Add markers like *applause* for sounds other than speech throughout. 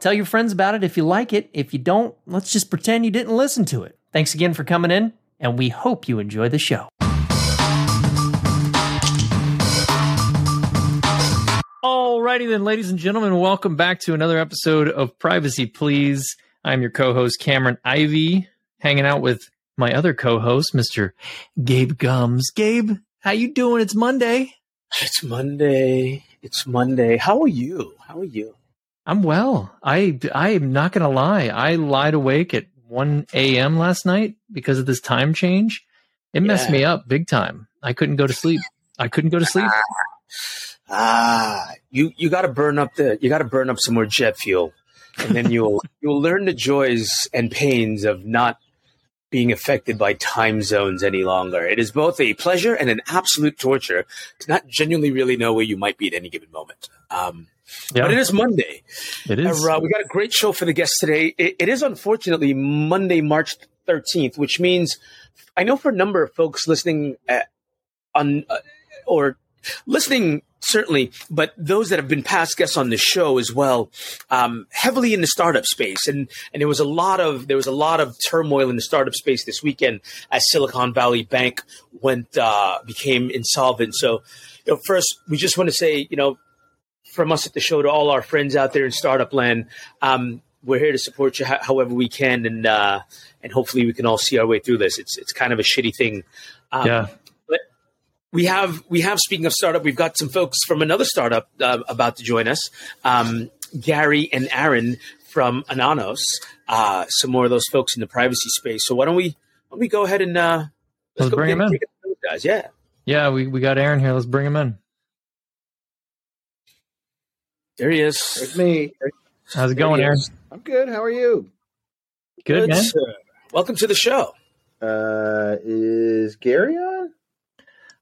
Tell your friends about it if you like it. If you don't, let's just pretend you didn't listen to it. Thanks again for coming in, and we hope you enjoy the show. Alrighty then, ladies and gentlemen, welcome back to another episode of Privacy Please. I'm your co-host Cameron Ivy, hanging out with my other co-host, Mr. Gabe Gumbs. Gabe, how you doing? It's Monday. It's Monday. It's Monday. How are you? How are you? I'm well. I I am not gonna lie. I lied awake at 1 a.m. last night because of this time change. It messed Yeah. me up big time. I couldn't go to sleep. I couldn't go to sleep. *laughs* Ah, you you got to burn up the you got to burn up some more jet fuel, and then you'll *laughs* you'll learn the joys and pains of not being affected by time zones any longer. It is both a pleasure and an absolute torture to not genuinely really know where you might be at any given moment. Um, Yeah, But it is Monday. it is. Uh, we got a great show for the guests today. It, it is unfortunately Monday, March 13th, which means I know for a number of folks listening uh on uh, or listening certainly, but those that have been past guests on the show as well, um, heavily in the startup space, and and there was a lot of there was a lot of turmoil in the startup space this weekend as Silicon Valley Bank went uh, became insolvent. So, you know, first we just want to say, you know, from us at the show to all our friends out there in startup land. Um, we're here to support you ho- however we can, and uh, and hopefully we can all see our way through this. It's it's kind of a shitty thing. Um, yeah, but we have we have speaking of startup, we've got some folks from another startup uh, about to join us. Um, Gary and Aaron from Anonos. Uh, some more of those folks in the privacy space. So why don't we why don't we go ahead and uh, Let's go bring them in. guys? Yeah. yeah. We we got Aaron here. Let's bring him in. There he is. It's me. How's it There going, he Aaron? I'm good. How are you? Good, man. sir. Welcome to the show. Uh, is Gary on?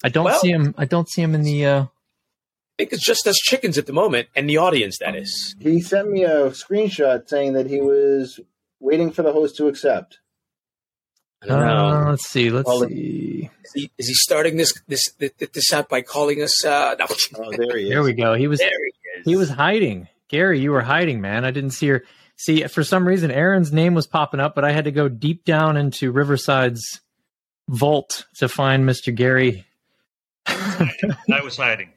I don't Well- see him. I don't see him in the. uh I think it's just us chickens at the moment, and the audience. That is. He sent me a screenshot saying that he was waiting for the host to accept. I uh, let's see. Let's Well, see. Is he, is he starting this this this, this out by calling us? Uh, no. Oh, there he is. There we go. He was There he was hiding. Gary, you were hiding, man. I didn't see her. See, for some reason, Aaron's name was popping up, but I had to go deep down into Riverside's vault to find Mr. Gary. *laughs* I was hiding.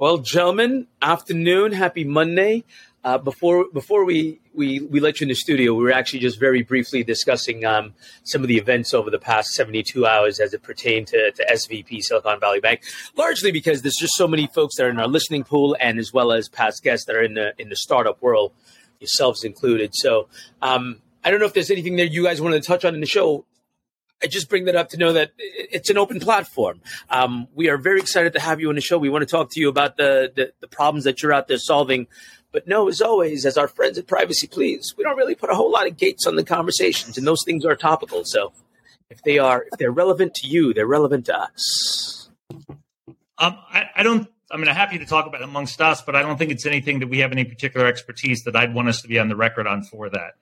Well, gentlemen, afternoon. Happy Monday. Uh, before before we, we we let you in the studio, we were actually just very briefly discussing um, some of the events over the past 72 hours as it pertained to, to SVB Silicon Valley Bank. Largely because there's just so many folks that are in our listening pool, and as well as past guests that are in the in the startup world, yourselves included. So um, I don't know if there's anything there you guys wanted to touch on in the show. I just bring that up to know that it's an open platform. Um, we are very excited to have you on the show. We want to talk to you about the, the, the problems that you're out there solving. But no, as always, as our friends at Privacy Please, we don't really put a whole lot of gates on the conversations, and those things are topical. So if they are, if they're relevant to you, they're relevant to us. Um, I, I don't. I mean, I'm happy to talk about it amongst us, but I don't think it's anything that we have any particular expertise that I'd want us to be on the record on for that.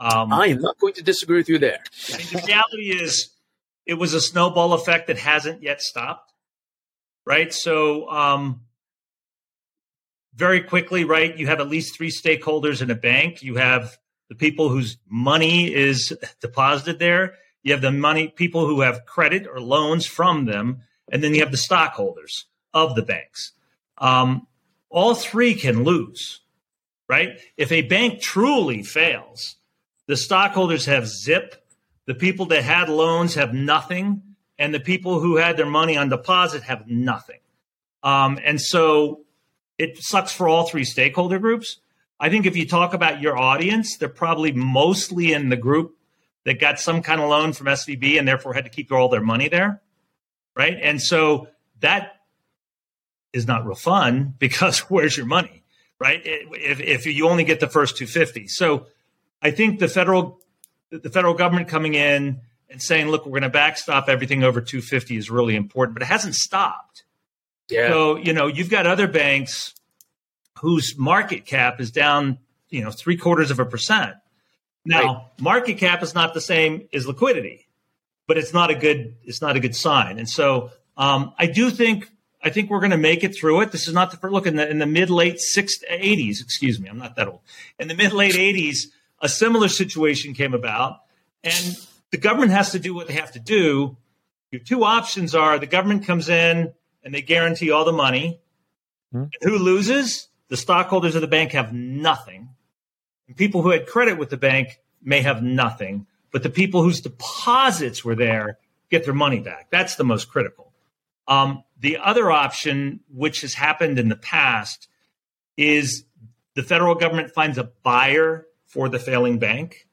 Um, I am not going to disagree with you there. I mean, the reality is, it was a snowball effect that hasn't yet stopped, right? So, um, very quickly, right? You have at least three stakeholders in a bank. You have the people whose money is deposited there. You have the money people who have credit or loans from them, and then you have the stockholders of the banks. Um, all three can lose, right? If a bank truly fails, the stockholders have zip, the people that had loans have nothing, and the people who had their money on deposit have nothing. Um, and so it sucks for all three stakeholder groups. I think if you talk about your audience, they're probably mostly in the group that got some kind of loan from SVB and therefore had to keep all their money there, right? And so that is not real fun *laughs* because where's your money, right? If, if you only get the first 250. So I think the federal the federal government coming in and saying, look, we're going to backstop everything over 250 is really important, but it hasn't stopped. Yeah. So, you know, you've got other banks whose market cap is down, you know, three quarters of a percent. Now, right. market cap is not the same as liquidity, but it's not a good it's not a good sign. And so, um, I do think I think we're going to make it through it. This is not the first look in the in the mid late six eighties. Excuse me, I'm not that old. In the mid late eighties, a similar situation came about, and the government has to do what they have to do. Your two options are the government comes in and they guarantee all the money. Hmm. Who loses? The stockholders of the bank have nothing. And people who had credit with the bank may have nothing, but the people whose deposits were there get their money back. That's the most critical. Um, the other option, which has happened in the past, is the federal government finds a buyer for the failing bank.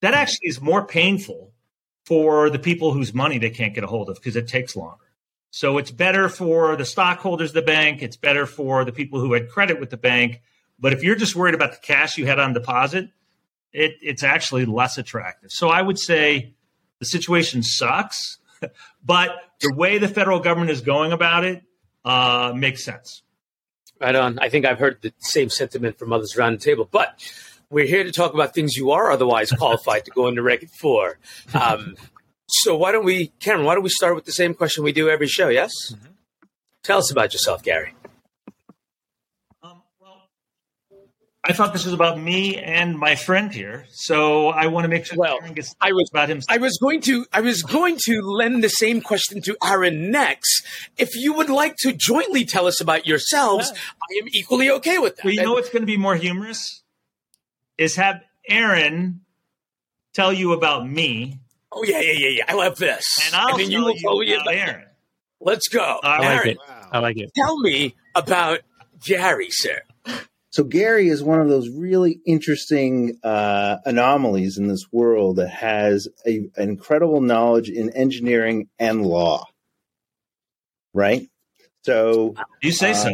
That actually is more painful for the people whose money they can't get a hold of because it takes longer. So it's better for the stockholders of the bank. It's better for the people who had credit with the bank. But if you're just worried about the cash you had on deposit, it, it's actually less attractive. So I would say the situation sucks, *laughs* but the way the federal government is going about it uh, makes sense. Right on. I think I've heard the same sentiment from others around the table. But we're here to talk about things you are otherwise qualified to go into Reg for. Um, so why don't we, Cameron? Why don't we start with the same question we do every show? Yes. Mm-hmm. Tell us about yourself, Gary. Um, well, I thought this was about me and my friend here, so I want to make sure. Well, I was about him. I was going to. I was going to lend the same question to Aaron next. If you would like to jointly tell us about yourselves, yeah. I am equally okay with that. Well, you know what's going to be more humorous is have Aaron tell you about me Oh yeah, yeah, yeah, yeah. I love this. And I'll and then you will tell you about Aaron. Let's go. I like Aaron, it. I like it. Tell me about Gary, sir. So Gary is one of those really interesting uh, anomalies in this world that has a, an incredible knowledge in engineering and law. Right. So you say um, so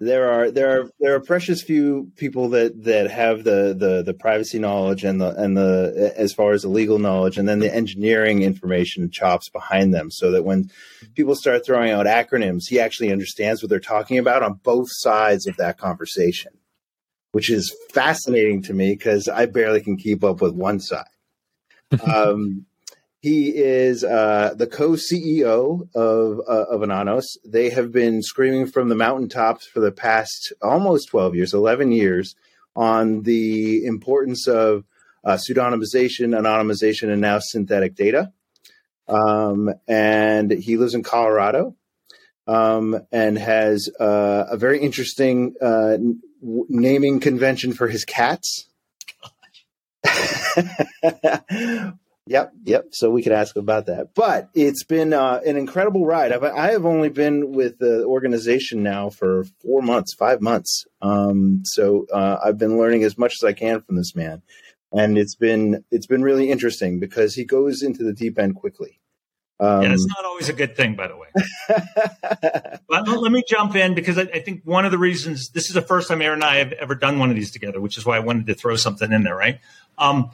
there are there are there are precious few people that that have the the the privacy knowledge and the and the as far as the legal knowledge and then the engineering information chops behind them so that when people start throwing out acronyms he actually understands what they're talking about on both sides of that conversation which is fascinating to me because I barely can keep up with one side. *laughs* Um, he is uh, the co-CEO of uh, of Anonos. They have been screaming from the mountaintops for the past almost twelve years, eleven years, on the importance of uh, pseudonymization, anonymization, and now synthetic data. Um, and he lives in Colorado um, and has uh, a very interesting uh, n- naming convention for his cats. *laughs* Yep, yep. So we could ask about that. But it's been uh, an incredible ride. I've, I have only been with the organization now for four months, five months. Um, so uh, I've been learning as much as I can from this man, and it's been it's been really interesting because he goes into the deep end quickly. Um, yeah, it's not always a good thing, by the way. *laughs* but let me jump in because I, I, think one of the reasons this is the first time Aaron and I have ever done one of these together, which is why I wanted to throw something in there, right? Um,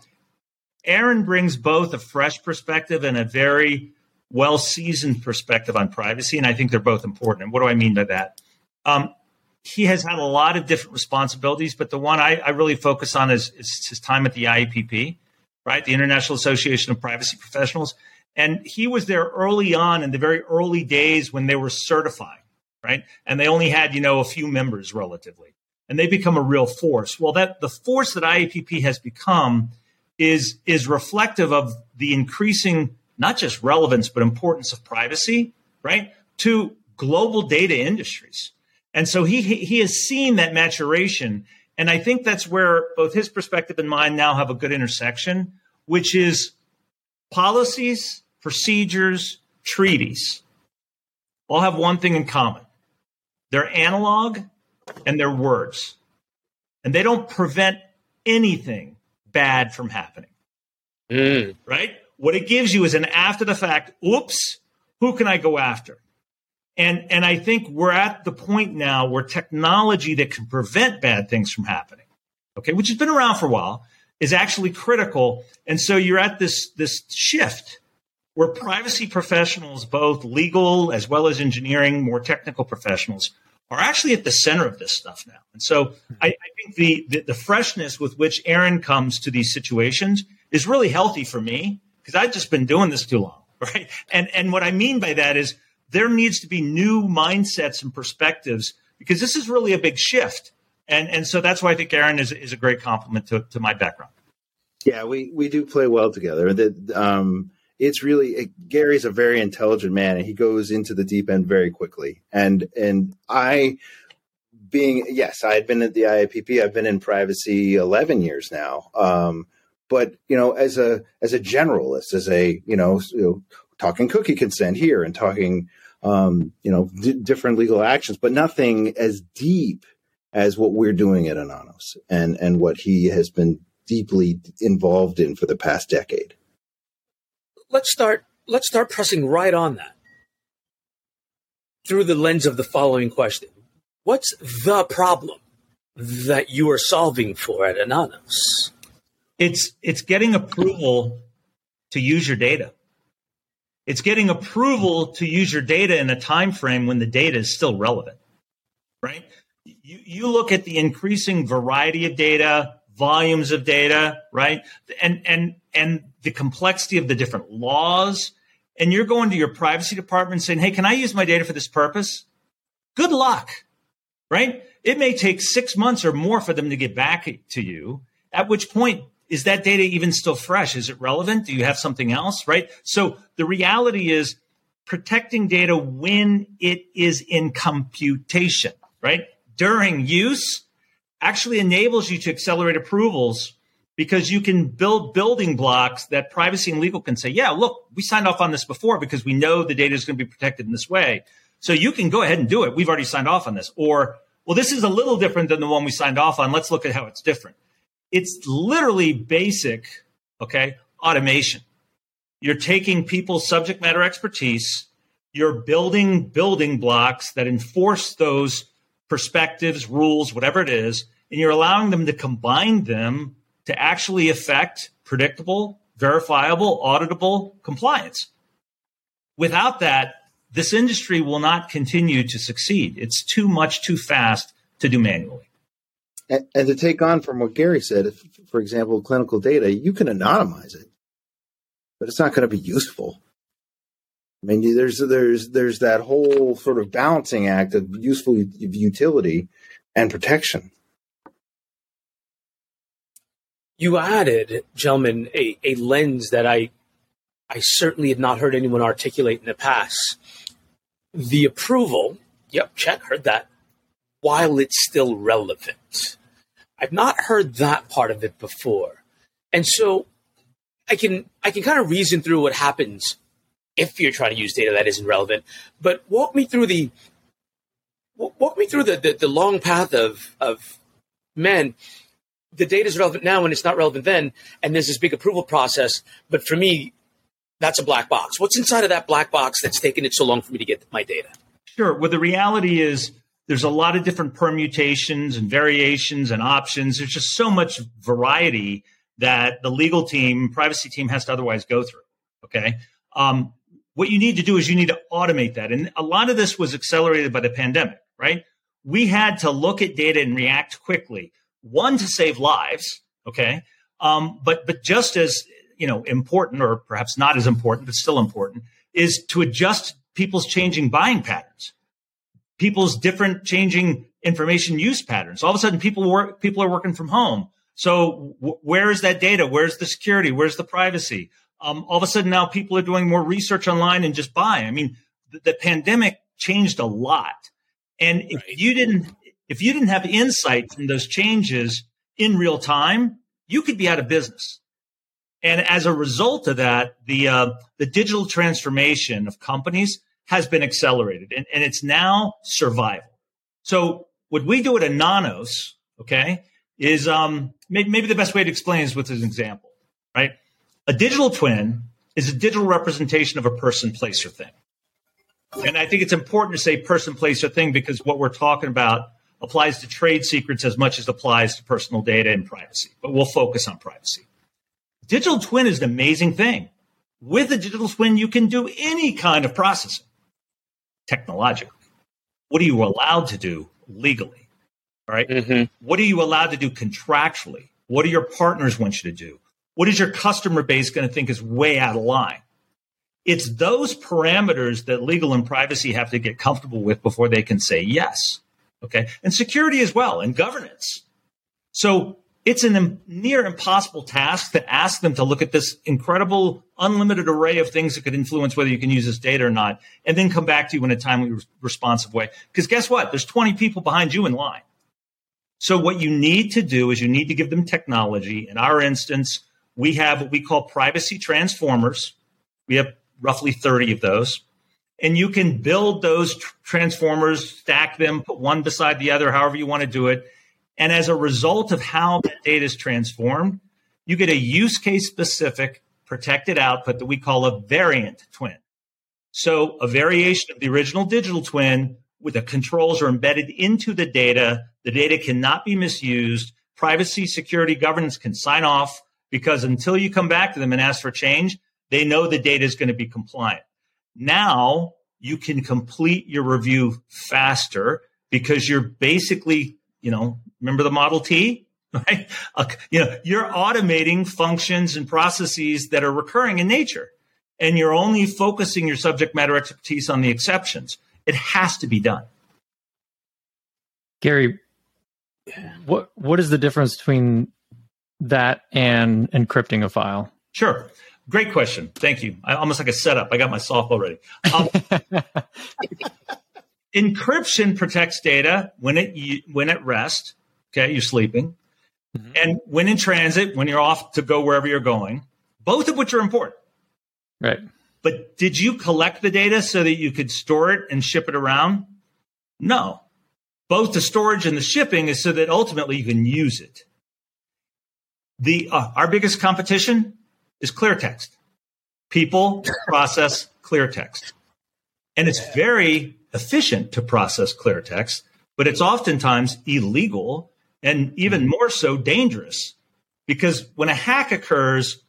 Aaron brings both a fresh perspective and a very well seasoned perspective on privacy. And I think they're both important. And what do I mean by that? Um, he has had a lot of different responsibilities, but the one I, I really focus on is, is, his time at the IAPP, right? The International Association of Privacy Professionals. And he was there early on in the very early days when they were certifying, right? And they only had, you know, a few members relatively. And they become a real force. Well, that the force that IAPP has become is is reflective of the increasing not just relevance but importance of privacy, right, to global data industries. And so he he has seen that maturation, and I think that's where both his perspective and mine now have a good intersection, which is policies, procedures, treaties all have one thing in common. They're analog and they're words. And they don't prevent anything bad from happening. Mm. Right? What it gives you is an after the fact, oops, who can I go after? And, and I think we're at the point now where technology that can prevent bad things from happening, okay, which has been around for a while, is actually critical. And so you're at this, this shift where privacy professionals, both legal as well as engineering, more technical professionals, are actually at the center of this stuff now. And so I, I think the, the, the freshness with which Aaron comes to these situations is really healthy for me because I've just been doing this too long, *laughs* right? And and what I mean by that is there needs to be new mindsets and perspectives because this is really a big shift. And and so that's why I think Aaron is is a great compliment to, to my background. Yeah, we we do play well together. Um it's really it, Gary's a very intelligent man and he goes into the deep end very quickly. And and I being yes, I had been at the IAPP. I've been in privacy 11 years now. Um, but you know, as a as a generalist, as a you know, you know talking cookie consent here and talking um, you know d- different legal actions, but nothing as deep as what we're doing at Anonos and and what he has been deeply involved in for the past decade let's start let's start pressing right on that through the lens of the following question. What's the problem that you are solving for at Anonos? It's it's getting approval to use your data. It's getting approval to use your data in a time frame when the data is still relevant. Right? You, you look at the increasing variety of data, volumes of data, right? And and and the complexity of the different laws. And you're going to your privacy department saying, "Hey, can I use my data for this purpose?" Good luck, right? It may take six months or more for them to get back to you. At which point, is that data even still fresh? Is it relevant? Do you have something else, right? So the reality is protecting data when it is in computation, right? During use, actually enables you to accelerate approvals because you can build building blocks that privacy and legal can say, yeah, look, we signed off on this before because we know the data is going to be protected in this way. So you can go ahead and do it. We've already signed off on this. Or, well, this is a little different than the one we signed off on. Let's look at how it's different. It's literally basic, okay, automation. You're taking people's subject matter expertise, you're building building blocks that enforce those perspectives, rules, whatever it is, and you're allowing them to combine them to actually affect predictable, verifiable, auditable compliance. Without that, this industry will not continue to succeed. It's too much too fast to do manually. And, and to take on from what Gary said, if, for example, clinical data, you can anonymize it, but it's not going to be useful. I mean, there's there's there's that whole sort of balancing act of useful utility and protection. You added, gentlemen, a, a lens that I I certainly had not heard anyone articulate in the past. The approval, yep, check, heard that, while it's still relevant. I've not heard that part of it before. And so I can I can kind of reason through what happens if you're trying to use data that isn't relevant. But walk me through the walk me through the, the, the long path of of men. The data is relevant now and it's not relevant then, and there's this big approval process. But for me, that's a black box. What's inside of that black box that's taken it so long for me to get my data? Sure. Well, the reality is there's a lot of different permutations and variations and options. There's just so much variety that the legal team, privacy team has to otherwise go through. Okay. Um, what you need to do is you need to automate that. And a lot of this was accelerated by the pandemic, right? We had to look at data and react quickly. One to save lives, okay, um, but but just as you know important, or perhaps not as important, but still important, is to adjust people's changing buying patterns, people's different changing information use patterns. All of a sudden, people work people are working from home. So w- where is that data? Where's the security? Where's the privacy? um, all of a sudden now people are doing more research online and just buy. I mean, the, the pandemic changed a lot, and if right. you didn't if you didn't have insight from those changes in real time, you could be out of business. And as a result of that, the uh, the digital transformation of companies has been accelerated, and, and it's now survival. So what we do at Anonos, okay, is um, maybe, maybe the best way to explain is with an example, right? A digital twin is a digital representation of a person, place, or thing. And I think it's important to say person, place, or thing because what we're talking about applies to trade secrets as much as applies to personal data and privacy. But we'll focus on privacy. Digital twin is an amazing thing. With a digital twin, you can do any kind of processing technologically. What are you allowed to do legally? All right? mm-hmm. What are you allowed to do contractually? What do your partners want you to do? What is your customer base going to think is way out of line? It's those parameters that legal and privacy have to get comfortable with before they can say yes. Okay. And security as well and governance. So it's a near impossible task to ask them to look at this incredible, unlimited array of things that could influence whether you can use this data or not, and then come back to you in a timely, responsive way. Because guess what? There's 20 people behind you in line. So what you need to do is you need to give them technology. In our instance, we have what we call privacy transformers. We have roughly 30 of those. And you can build those tr- transformers, stack them, put one beside the other, however you want to do it. And as a result of how that data is transformed, you get a use case specific protected output that we call a variant twin. So a variation of the original digital twin with the controls are embedded into the data. The data cannot be misused. Privacy, security, governance can sign off because until you come back to them and ask for change, they know the data is going to be compliant. Now you can complete your review faster because you're basically, you know, remember the Model T? *laughs* Right? You know, you're automating functions and processes that are recurring in nature, and you're only focusing your subject matter expertise on the exceptions. It has to be done. Gary, what what is the difference between that and encrypting a file? Sure. Great question. Thank you. I, almost like a setup. I got my softball ready. Um, *laughs* encryption protects data when it when at rest. Okay, you're sleeping, mm-hmm. and when in transit, when you're off to go wherever you're going. Both of which are important. Right. But did you collect the data so that you could store it and ship it around? No. Both the storage and the shipping is so that ultimately you can use it. The uh, our biggest competition is clear text. People process clear text. And it's very efficient to process clear text, but it's oftentimes illegal and even more so dangerous. Because when a hack occurs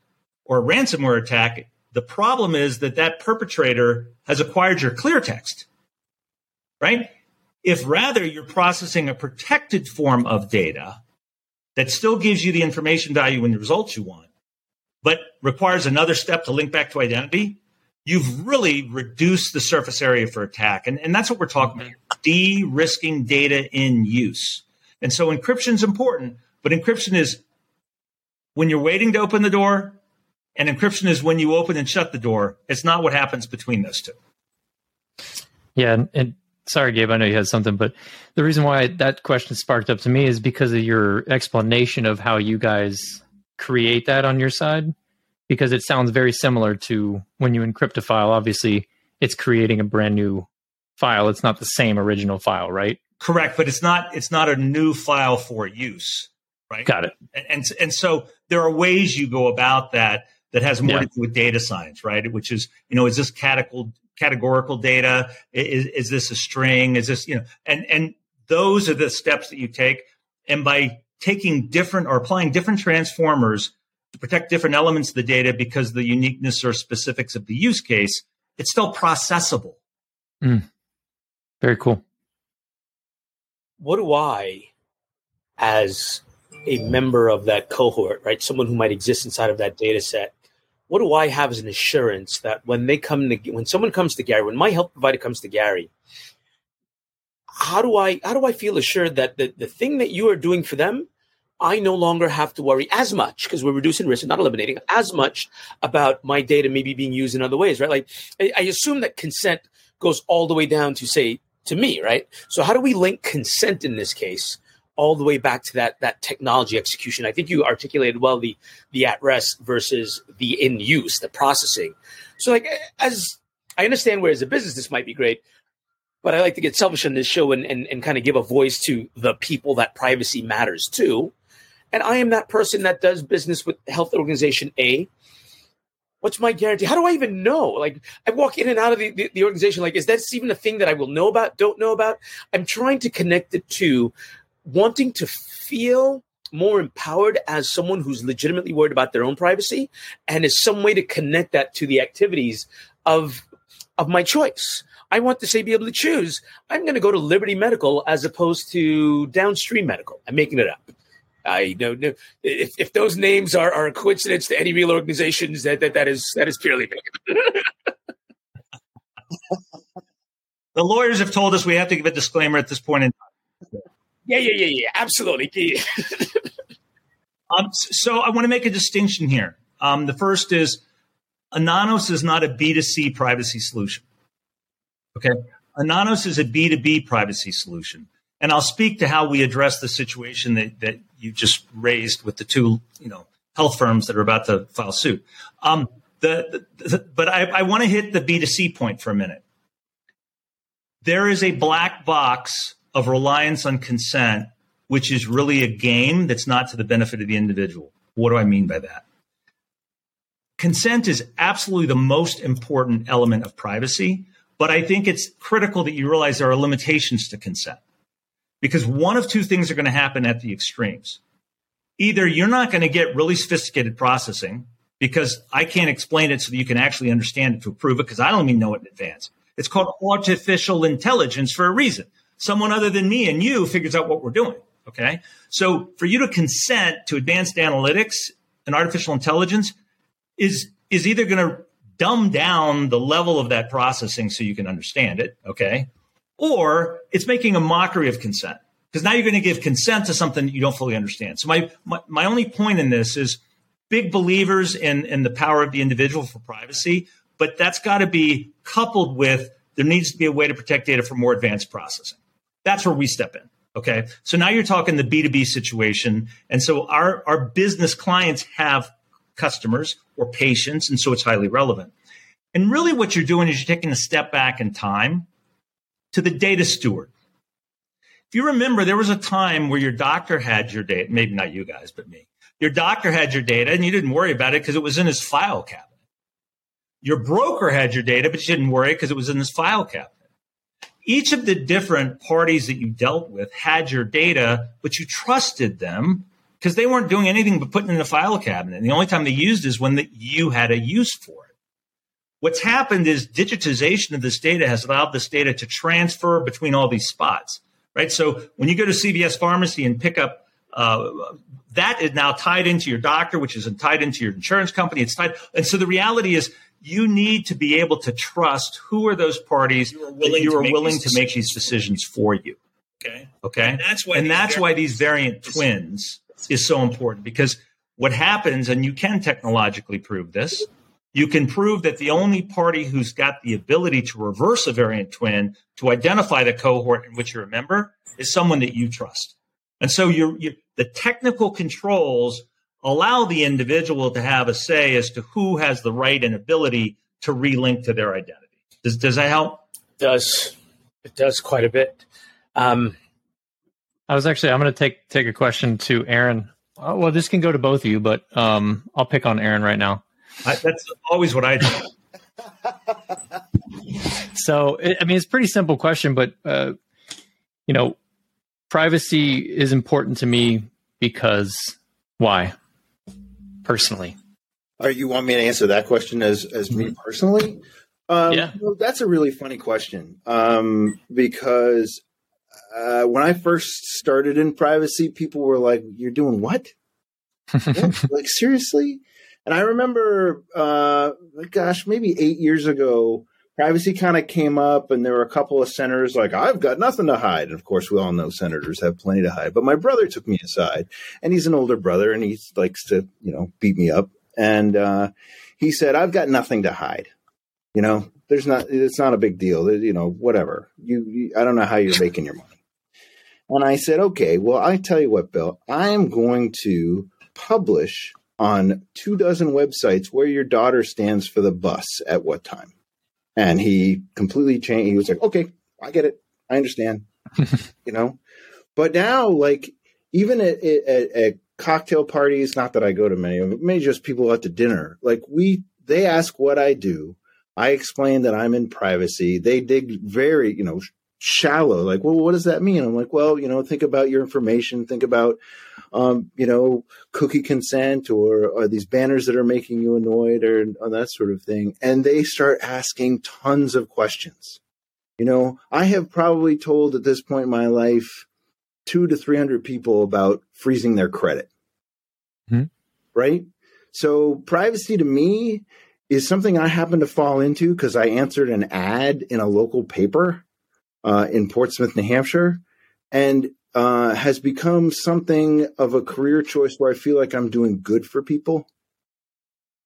or a ransomware attack, the problem is that that perpetrator has acquired your clear text, right? If rather you're processing a protected form of data that still gives you the information value and the results you want, requires another step to link back to identity, you've really reduced the surface area for attack. And, and that's what we're talking about de risking data in use. And so encryption is important, but encryption is when you're waiting to open the door, and encryption is when you open and shut the door. It's not what happens between those two. Yeah. And, and sorry, Gabe, I know you had something, but the reason why that question sparked up to me is because of your explanation of how you guys create that on your side because it sounds very similar to when you encrypt a file. Obviously, it's creating a brand new file. It's not the same original file, right? Correct, but it's not it's not a new file for use, right? Got it. And and, and so there are ways you go about that that has more yeah. to do with data science, right? Which is, you know, is this categorical categorical data? Is, is this a string? Is this, you know, and and those are the steps that you take. And by taking different or applying different transformers to protect different elements of the data because the uniqueness or specifics of the use case, it's still processable. Mm. Very cool. What do I, as a member of that cohort, right, someone who might exist inside of that data set, what do I have as an assurance that when they come to, when someone comes to Gary, when my health provider comes to Gary, how do I how do I feel assured that the, the thing that you are doing for them I no longer have to worry as much because we're reducing risk and not eliminating as much about my data maybe being used in other ways, right? Like I, I, assume that consent goes all the way down to say to me, right? So how do we link consent in this case all the way back to that that technology execution? I think you articulated well the the at rest versus the in use, the processing. So like as I understand where as a business this might be great, but I like to get selfish on this show and, and, and kind of give a voice to the people that privacy matters to and I am that person that does business with health organization A. What's my guarantee? How do I even know? Like, I walk in and out of the, the, the organization. Like, is that even a thing that I will know about, don't know about? I'm trying to connect it to wanting to feel more empowered as someone who's legitimately worried about their own privacy and is some way to connect that to the activities of of my choice. I want to say be able to choose. I'm going to go to Liberty Medical as opposed to Downstream Medical. I'm making it up. I know no, if, if those names are, are a coincidence to any real organizations, that that, that is that is purely *laughs* the lawyers have told us we have to give a disclaimer at this point in time. Yeah, yeah, yeah, yeah, absolutely. *laughs* um, so I want to make a distinction here. Um, the first is Anonos is not a B2C privacy solution. Okay. Anonos is a B2B privacy solution. And I'll speak to how we address the situation that, that you just raised with the two, you know, health firms that are about to file suit. Um, the, the, but I, I want to hit the B2C point for a minute. There is a black box of reliance on consent, which is really a game that's not to the benefit of the individual. What do I mean by that? Consent is absolutely the most important element of privacy, but I think it's critical that you realize there are limitations to consent because one of two things are going to happen at the extremes. Either you're not going to get really sophisticated processing because I can't explain it so that you can actually understand it to approve it because I don't even know it in advance. It's called artificial intelligence for a reason. Someone other than me and you figures out what we're doing. Okay. So for you to consent to advanced analytics and artificial intelligence is, is either going to dumb down the level of that processing so you can understand it. Okay or it's making a mockery of consent because now you're going to give consent to something you don't fully understand. So my, my, my only point in this is big believers in, in the power of the individual for privacy, but that's got to be coupled with there needs to be a way to protect data for more advanced processing. That's where we step in. Okay. So now you're talking the B2B situation. And so our, our business clients have customers or patients. And so it's highly relevant. And really what you're doing is you're taking a step back in time to the data steward. If you remember, there was a time where your doctor had your data, maybe not you guys, but me. Your doctor had your data and you didn't worry about it because it was in his file cabinet. Your broker had your data, but you didn't worry because it was in his file cabinet. Each of the different parties that you dealt with had your data, but you trusted them because they weren't doing anything but putting in the file cabinet. And the only time they used is when the, you had a use for it. What's happened is digitization of this data has allowed this data to transfer between all these spots, right? So when you go to CVS pharmacy and pick up, uh, that is now tied into your doctor, which is tied into your insurance company. It's tied. And so the reality is you need to be able to trust who are those parties you are willing, you are to, willing to make these decisions for you. Okay. Okay. And that's why, and that's why these variant twins is so important because what happens, and you can technologically prove this, you can prove that the only party who's got the ability to reverse a variant twin to identify the cohort in which you're a member is someone that you trust. And so you're, you're, the technical controls allow the individual to have a say as to who has the right and ability to relink to their identity. Does, does that help? It does. It does quite a bit. Um, I was actually, I'm going to take, take a question to Aaron. Uh, well, this can go to both of you, but um, I'll pick on Aaron right now. I, that's always what I do. so, I mean, it's a pretty simple question, but uh, you know, privacy is important to me because why? Personally, Are you want me to answer that question as as me personally? Um, Yeah. well, that's a really funny question um, because uh, when I first started in privacy, people were like, "You're doing what? *laughs* What? like seriously?" And I remember, uh, gosh, maybe eight years ago, privacy kind of came up, and there were a couple of senators like, "I've got nothing to hide." And of course, we all know senators have plenty to hide. But my brother took me aside, and he's an older brother, and he likes to, you know, beat me up. And uh, he said, "I've got nothing to hide." You know, there's not. It's not a big deal. You know, whatever. You, you I don't know how you're making your money. And I said, okay, well, I tell you what, Bill, I am going to publish on two dozen websites where your daughter stands for the bus at what time. And he completely changed. He was like, okay, I get it. I understand, *laughs* you know? But now, like, even at, at, at cocktail parties, not that I go to many of them, maybe just people at the dinner, like, we, they ask what I do. I explain that I'm in privacy. They dig very, you know, shallow. Like, well, what does that mean? I'm like, well, you know, think about your information. Think about, um, you know, cookie consent or, or these banners that are making you annoyed or, or that sort of thing. And they start asking tons of questions. You know, I have probably told at this point in my life two to 300 people about freezing their credit. Mm-hmm. Right. So privacy to me is something I happen to fall into because I answered an ad in a local paper uh, in Portsmouth, New Hampshire, and uh, has become something of a career choice where I feel like I'm doing good for people.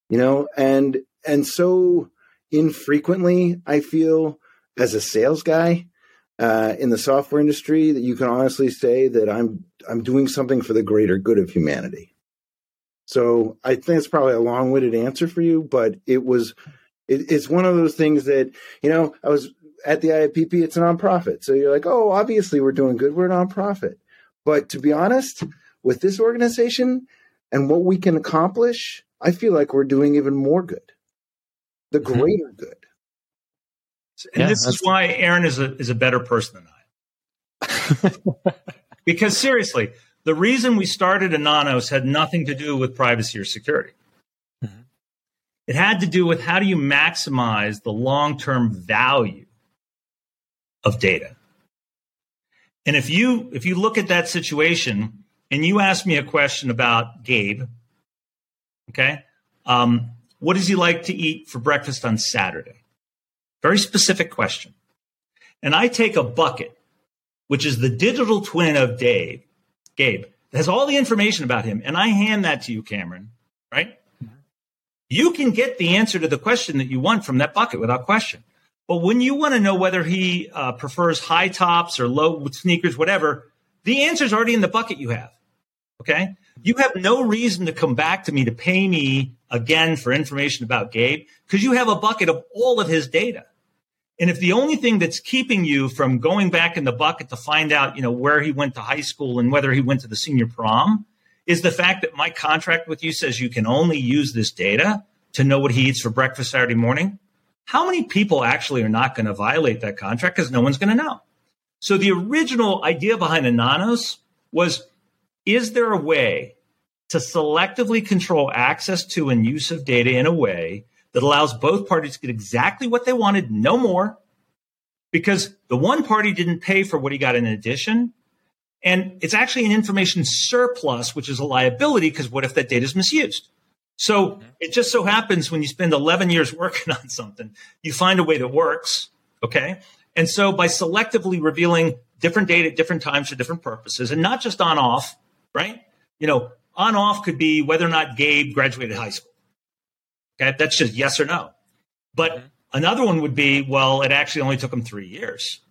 You know, and and so infrequently I feel as a sales guy uh, in the software industry that you can honestly say that I'm I'm doing something for the greater good of humanity. So I think it's probably a long-winded answer for you, but it was it, it's one of those things that you know I was at the IAPP, it's a nonprofit. So you're like, oh, obviously we're doing good. We're a nonprofit. But to be honest, with this organization and what we can accomplish, I feel like we're doing even more good, the mm-hmm. greater mm-hmm. good. And yeah, this is why Aaron is a is a better person than I. *laughs* because seriously, the reason we started Anonos had nothing to do with privacy or security. Mm-hmm. It had to do with how do you maximize the long term value of data. And if you if you look at that situation and you ask me a question about Gabe, okay, um, what does he like to eat for breakfast on Saturday? Very specific question. And I take a bucket, which is the digital twin of Dave, Gabe, has all the information about him, and I hand that to you, Cameron, right? You can get the answer to the question that you want from that bucket without question. But when you want to know whether he uh, prefers high tops or low sneakers, whatever, the answer is already in the bucket you have. Okay. You have no reason to come back to me to pay me again for information about Gabe because you have a bucket of all of his data. And if the only thing that's keeping you from going back in the bucket to find out, you know, where he went to high school and whether he went to the senior prom is the fact that my contract with you says you can only use this data to know what he eats for breakfast Saturday morning, how many people actually are not going to violate that contract because no one's going to know? So the original idea behind Anonos was is there a way to selectively control access to and use of data in a way that allows both parties to get exactly what they wanted, no more, because the one party didn't pay for what he got in addition. And it's actually an information surplus, which is a liability because what if that data is misused? So mm-hmm. it just so happens when you spend 11 years working *laughs* on something, you find a way that works. Okay. And so by selectively revealing different data at different times for different purposes and not just on off, right? You know, on off could be whether or not Gabe graduated high school. Okay. That's just yes or no. But mm-hmm. another one would be, well, it actually only took him three years.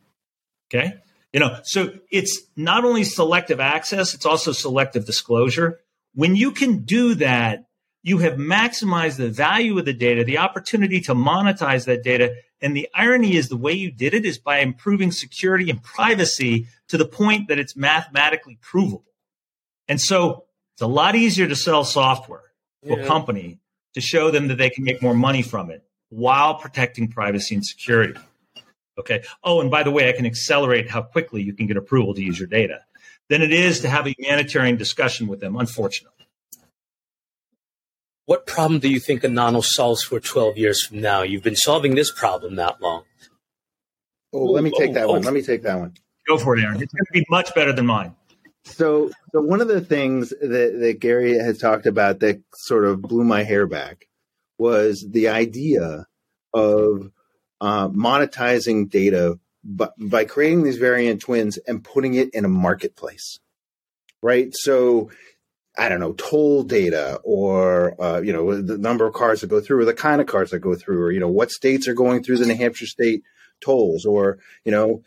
Okay. You know, so it's not only selective access, it's also selective disclosure. When you can do that, you have maximized the value of the data, the opportunity to monetize that data. And the irony is the way you did it is by improving security and privacy to the point that it's mathematically provable. And so it's a lot easier to sell software to yeah. a company to show them that they can make more money from it while protecting privacy and security. Okay. Oh, and by the way, I can accelerate how quickly you can get approval to use your data than it is to have a humanitarian discussion with them, unfortunately what problem do you think Anonos solves for 12 years from now? You've been solving this problem that long. Oh, let me take oh, that oh. one. Let me take that one. Go for it, Aaron. It's going to be much better than mine. So, so one of the things that, that Gary has talked about that sort of blew my hair back was the idea of uh, monetizing data by, by creating these variant twins and putting it in a marketplace, right? So I don't know, toll data or, uh, you know, the number of cars that go through or the kind of cars that go through or, you know, what states are going through the New Hampshire state tolls or, you know,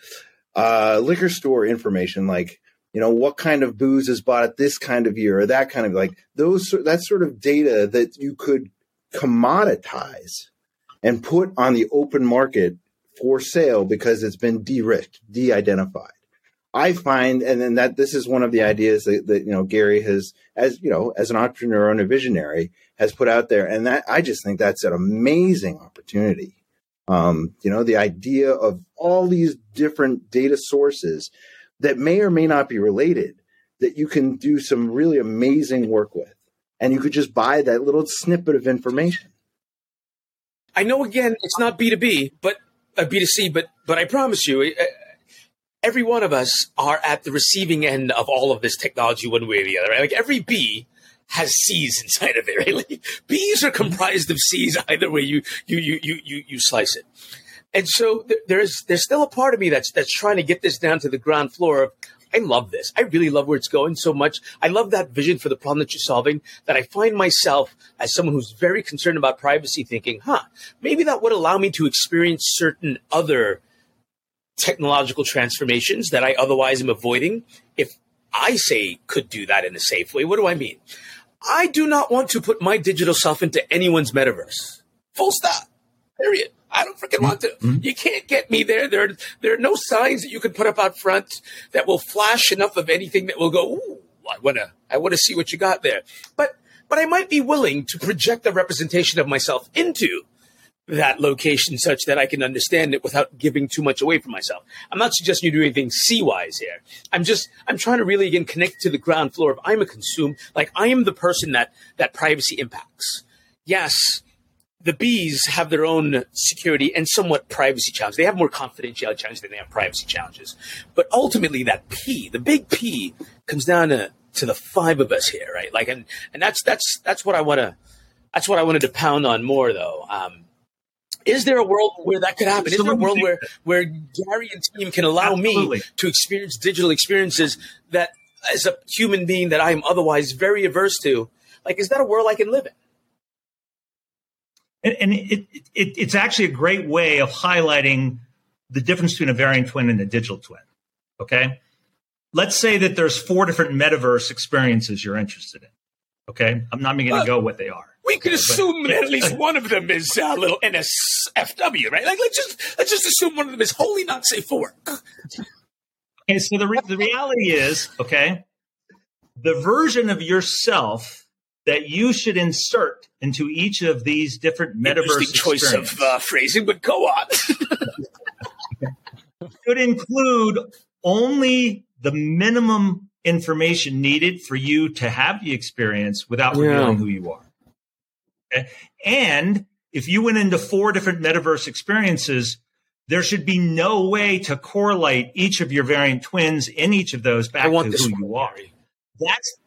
uh, liquor store information like, you know, what kind of booze is bought at this kind of year or that kind of like those, that sort of data that you could commoditize and put on the open market for sale because it's been de-risked, de-identified. I find, and then that this is one of the ideas that, that you know Gary has, as you know, as an entrepreneur and a visionary, has put out there, and that I just think that's an amazing opportunity. Um, you know, the idea of all these different data sources that may or may not be related that you can do some really amazing work with, and you could just buy that little snippet of information. I know again, it's not B two B, but uh, B two C, but but I promise you. Uh, every one of us are at the receiving end of all of this technology one way or the other. Right? Like every bee has C's inside of it, right? Like bees are comprised of C's either way you you you you you, slice it. And so there's there's still a part of me that's that's trying to get this down to the ground floor of I love this. I really love where it's going so much. I love that vision for the problem that you're solving that I find myself as someone who's very concerned about privacy thinking, huh, maybe that would allow me to experience certain other technological transformations that I otherwise am avoiding if I say could do that in a safe way. What do I mean? I do not want to put my digital self into anyone's metaverse. Full stop. Period. I don't freaking want to. Mm-hmm. You can't get me there. There, there are no signs that you can put up out front that will flash enough of anything that will go, Ooh, I wanna, I wanna see what you got there. But, but I might be willing to project a representation of myself into that location such that I can understand it without giving too much away from myself. I'm not suggesting you do anything C wise here. I'm just I'm trying to really again connect to the ground floor of I'm a consume like I am the person that that privacy impacts. Yes, the bees have their own security and somewhat privacy challenges. They have more confidentiality challenges than they have privacy challenges. But ultimately that P, the big P, comes down to, to the five of us here, right? Like and and that's that's that's what I wanna that's what I wanted to pound on more though. Um, is there a world where that could happen? Is there a world where, where Gary and team can allow Absolutely. me to experience digital experiences that, as a human being, that I am otherwise very averse to? Like, is that a world I can live in? And, and it, it, it's actually a great way of highlighting the difference between a variant twin and a digital twin. Okay. Let's say that there's four different metaverse experiences you're interested in. Okay. I'm not even going to go what they are. We can assume that at least *laughs* one of them is a little NSFW, right? Like let's just let's just assume one of them is wholly not safe for work. Okay, so the re- the reality is, okay, the version of yourself that you should insert into each of these different metaverse choice of uh, phrasing, but go on. *laughs* could include only the minimum information needed for you to have the experience without yeah. revealing who you are. Okay? And if you went into four different metaverse experiences, there should be no way to correlate each of your variant twins in each of those back to who you are. That's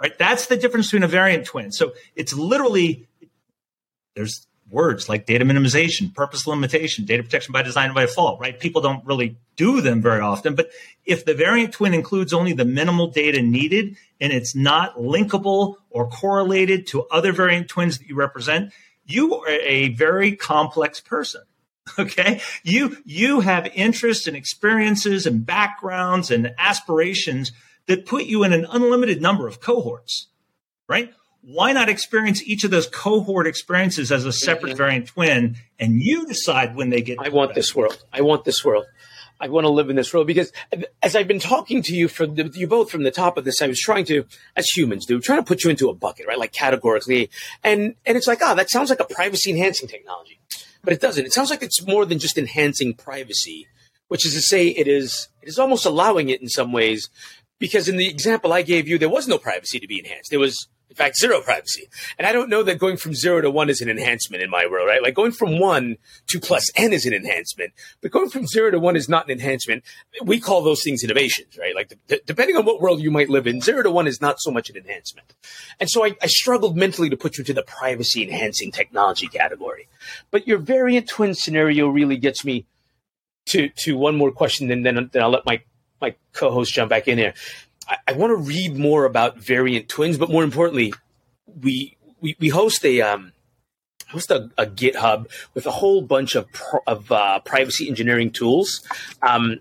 right. That's the difference between a variant twin. So it's literally there's words like data minimization, purpose limitation, data protection by design and by default, right? People don't really do them very often. But if the variant twin includes only the minimal data needed and it's not linkable or correlated to other variant twins that you represent, you are a very complex person. *laughs* Okay. You, you have interests and experiences and backgrounds and aspirations that put you in an unlimited number of cohorts, right? Why not experience each of those cohort experiences as a separate mm-hmm. variant twin and you decide when they get i want this world. I want this world. I want to live in this world because as i've been talking to you from the, you both from the top of this i was trying to as humans do trying to put you into a bucket right? Like categorically. And and it's like oh that sounds like a privacy enhancing technology. But it doesn't. It sounds like it's more than just enhancing privacy which is to say it is it is almost allowing it in some ways because in the example i gave you there was no privacy to be enhanced. There was in fact, zero privacy. And I don't know that going from zero to one is an enhancement in my world, right? Like going from one to plus n is an enhancement, but going from zero to one is not an enhancement. We call those things innovations, right? Like the, depending on what world you might live in, zero to one is not so much an enhancement. And so I, I struggled mentally to put you into the privacy enhancing technology category. But your variant twin scenario really gets me to, to one more question, and then, then I'll let my, my co-host jump back in here. I, I want to read more about variant twins, but more importantly, we we, we host a um, host a, a, GitHub with a whole bunch of of uh, privacy engineering tools. Um,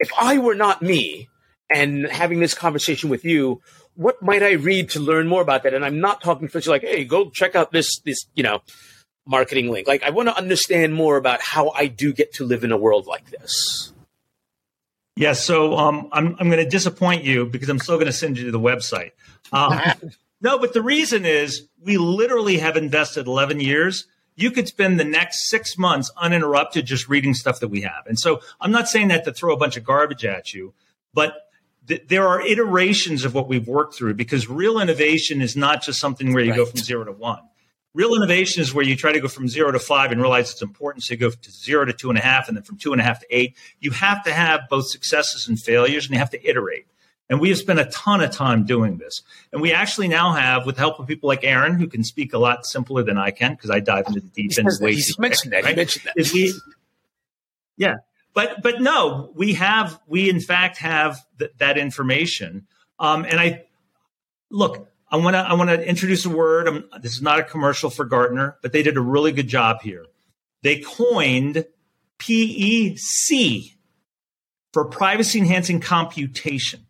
if I were not me and having this conversation with you, what might I read to learn more about that? And I'm not talking for like, hey, go check out this this you know marketing link. Like, I want to understand more about how I do get to live in a world like this. Yeah, so um, I'm I'm going to disappoint you because I'm still going to send you to the website. Um, *laughs* no, but the reason is we literally have invested 11 years. You could spend the next six months uninterrupted just reading stuff that we have. And so I'm not saying that to throw a bunch of garbage at you, but th- there are iterations of what we've worked through because real innovation is not just something where you right. go from zero to one. Real innovation is where you try to go from zero to five and realize it's important. So you go to zero to two and a half, and then from two and a half to eight. You have to have both successes and failures, and you have to iterate. And we have spent a ton of time doing this. And we actually now have, with the help of people like Aaron, who can speak a lot simpler than I can because I dive into the deep end way He's mentioned that. Right? He mentioned that. We, yeah, but but no, we have we in fact have th- that information. Um, and I look, I want to I want to introduce a word. I'm, this is not a commercial for Gartner, but they did a really good job here. They coined PEC for privacy enhancing computation.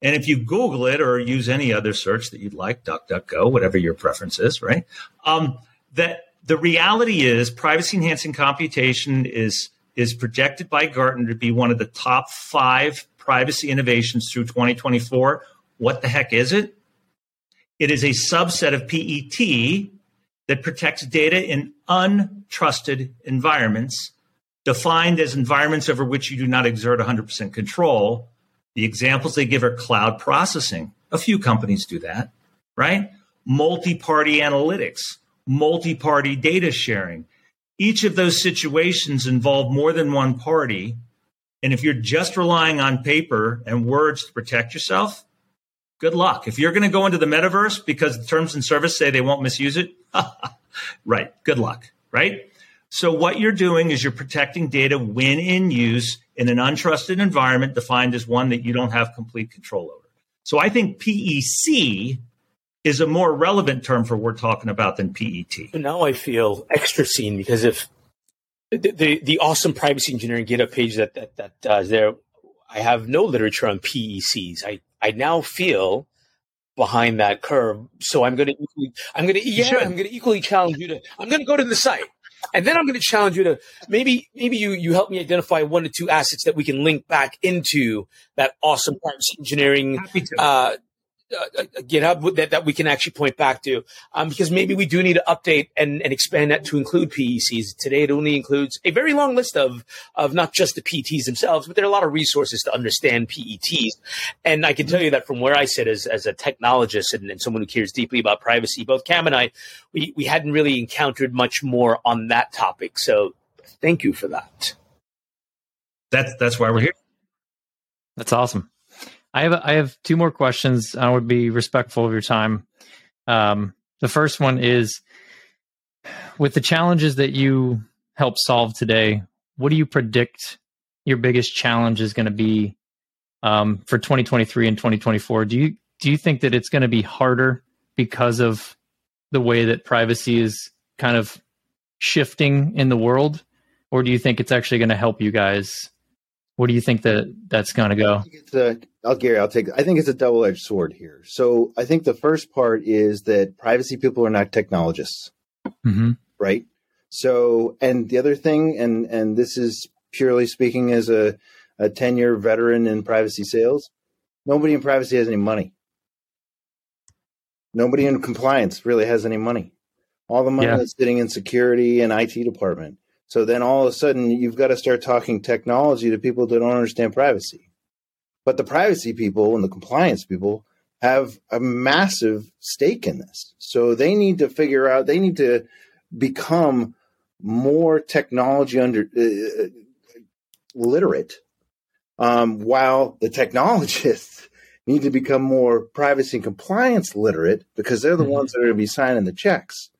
And if you Google it or use any other search that you'd like, DuckDuckGo, whatever your preference is, right? Um, that the reality is privacy enhancing computation is is projected by Gartner to be one of the top five privacy innovations through 2024. What the heck is it? It is a subset of PET that protects data in untrusted environments, defined as environments over which you do not exert 100% control. The examples they give are cloud processing. A few companies do that, right? Multi party analytics, multi party data sharing. Each of those situations involve more than one party. And if you're just relying on paper and words to protect yourself, good luck. If you're going to go into the metaverse because the terms and service say they won't misuse it, *laughs* right, good luck, right? So what you're doing is you're protecting data when in use in an untrusted environment defined as one that you don't have complete control over. So I think PEC is a more relevant term for what we're talking about than PET. Now I feel extra seen because if the, the, the awesome privacy engineering GitHub page that that that uh, there, I have no literature on PECs. I I now feel behind that curve. So I'm going to equally, I'm going to, yeah, I'm going to equally challenge you to, I'm going to go to the site and then I'm going to challenge you to maybe, maybe you, you help me identify one to two assets that we can link back into that awesome privacy engineering, uh, uh, GitHub that, that we can actually point back to, um, because maybe we do need to update and, and expand that to include PECs. Today, it only includes a very long list of of not just the PETs themselves, but there are a lot of resources to understand PETs. And I can tell you that from where I sit as, as a technologist and, and someone who cares deeply about privacy, both Cam and I, we, we hadn't really encountered much more on that topic. So thank you for that. That's that's why we're here. That's awesome. I have I have two more questions. I would be respectful of your time. Um, the first one is with the challenges that you help solve today. What do you predict your biggest challenge is going to be um, for 2023 and 2024? Do you do you think that it's going to be harder because of the way that privacy is kind of shifting in the world, or do you think it's actually going to help you guys what do you think that that's going to go? It's a, I'll Gary, I'll take. I think it's a double edged sword here. So I think the first part is that privacy people are not technologists, mm-hmm. right? So, and the other thing, and and this is purely speaking as a a ten year veteran in privacy sales, nobody in privacy has any money. Nobody in compliance really has any money. All the money yeah. that's sitting in security and IT department. So then all of a sudden you've got to start talking technology to people that don't understand privacy. But the privacy people and the compliance people have a massive stake in this. So they need to figure out, they need to become more technology under uh, literate, um, while the technologists *laughs* need to become more privacy and compliance literate because they're the mm-hmm. ones that are going to be signing the checks.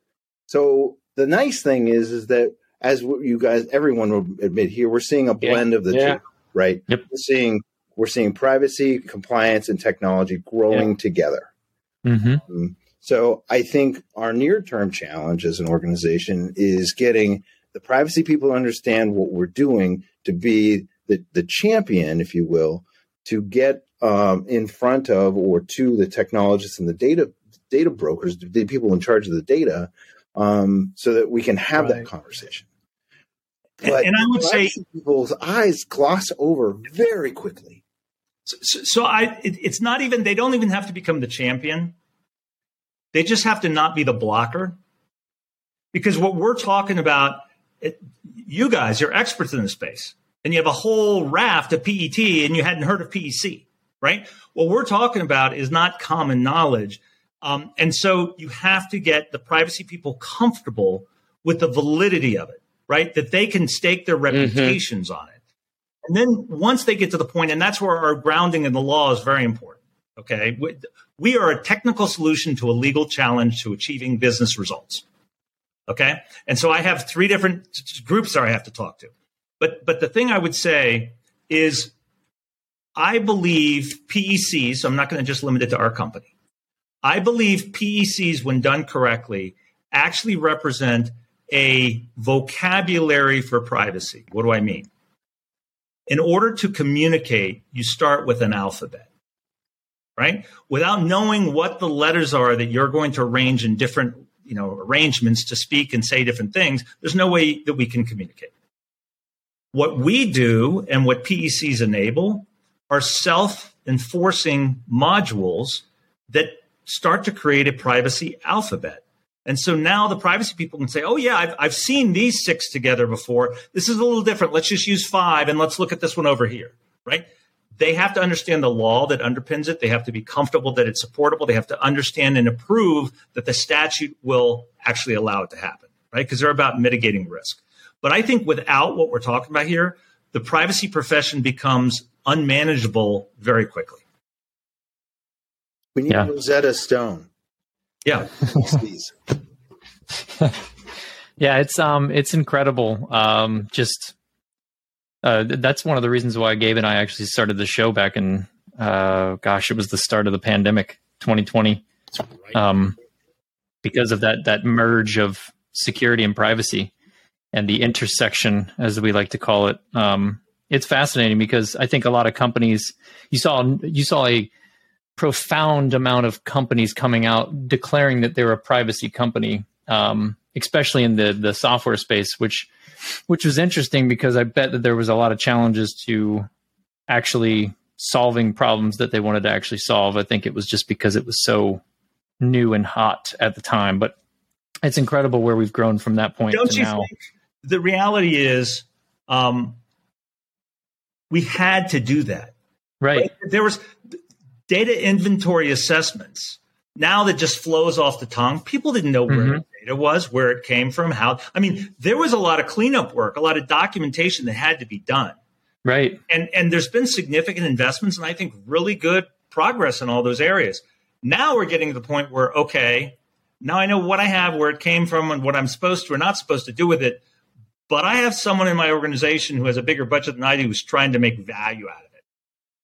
So the nice thing is, is that as you guys, everyone will admit here, we're seeing a blend yeah. of the yeah. two, right? Yep. We're seeing we're seeing privacy, compliance, and technology growing together. Mm-hmm. Um, so I think our near term challenge as an organization is getting the privacy people to understand what we're doing to be the, the champion, if you will, to get um, in front of or to the technologists and the data data brokers, the people in charge of the data, um, so that we can have right. that conversation But and I would say people's eyes gloss over very quickly. so, so I it, it's not even they don't even have to become the champion. They just have to not be the blocker. Because what we're talking about it, you guys, you're experts in the space. And you have a whole raft of PET and you hadn't heard of PEC, right? What we're talking about is not common knowledge. Um, and so you have to get the privacy people comfortable with the validity of it, right? That they can stake their mm-hmm. reputations on it. And then once they get to the point, and that's where our grounding in the law is very important. Okay. We, we are a technical solution to a legal challenge to achieving business results. Okay. And so I have three different groups that I have to talk to. But but the thing I would say is I believe PECs, so I'm not going to just limit it to our company. I believe PECs, when done correctly, actually represent a vocabulary for privacy. What do I mean? In order to communicate, you start with an alphabet, right? Without knowing what the letters are that you're going to arrange in different, you know, arrangements to speak and say different things, there's no way that we can communicate. What we do and what PECs enable are self enforcing modules that start to create a privacy alphabet. And so now the privacy people can say, oh, yeah, I've, I've seen these six together before. This is a little different. Let's just use five and let's look at this one over here, right? They have to understand the law that underpins it. They have to be comfortable that it's supportable. They have to understand and approve that the statute will actually allow it to happen, right? Because they're about mitigating risk. But I think without what we're talking about here, the privacy profession becomes unmanageable very quickly. We need Yeah. Rosetta Stone. Yeah. Please. *laughs* Yeah, it's um it's incredible. Um just uh that's one of the reasons why Gabe and I actually started the show back in uh gosh, it was the start of the pandemic, 2020. Um because of that that merge of security and privacy and the intersection as we like to call it. Um it's fascinating because I think a lot of companies you saw you saw a profound amount of companies coming out declaring that they're a privacy company um, especially in the the software space, which which was interesting because I bet that there was a lot of challenges to actually solving problems that they wanted to actually solve. I think it was just because it was so new and hot at the time, but it's incredible where we've grown from that point Don't to you now. think the reality is um, we had to do that? Right. There was data inventory assessments now that just flows off the tongue. People didn't know where Mhm. the data was, where it came from, how. I mean, there was a lot of cleanup work, a lot of documentation that had to be done. Right. and and there's been significant investments and I think really good progress in all those areas. Now we're getting to the point where okay, now I know what I have, where it came from, and what I'm supposed to or not supposed to do with it. But I have someone in my organization who has a bigger budget than I do who's trying to make value out of it.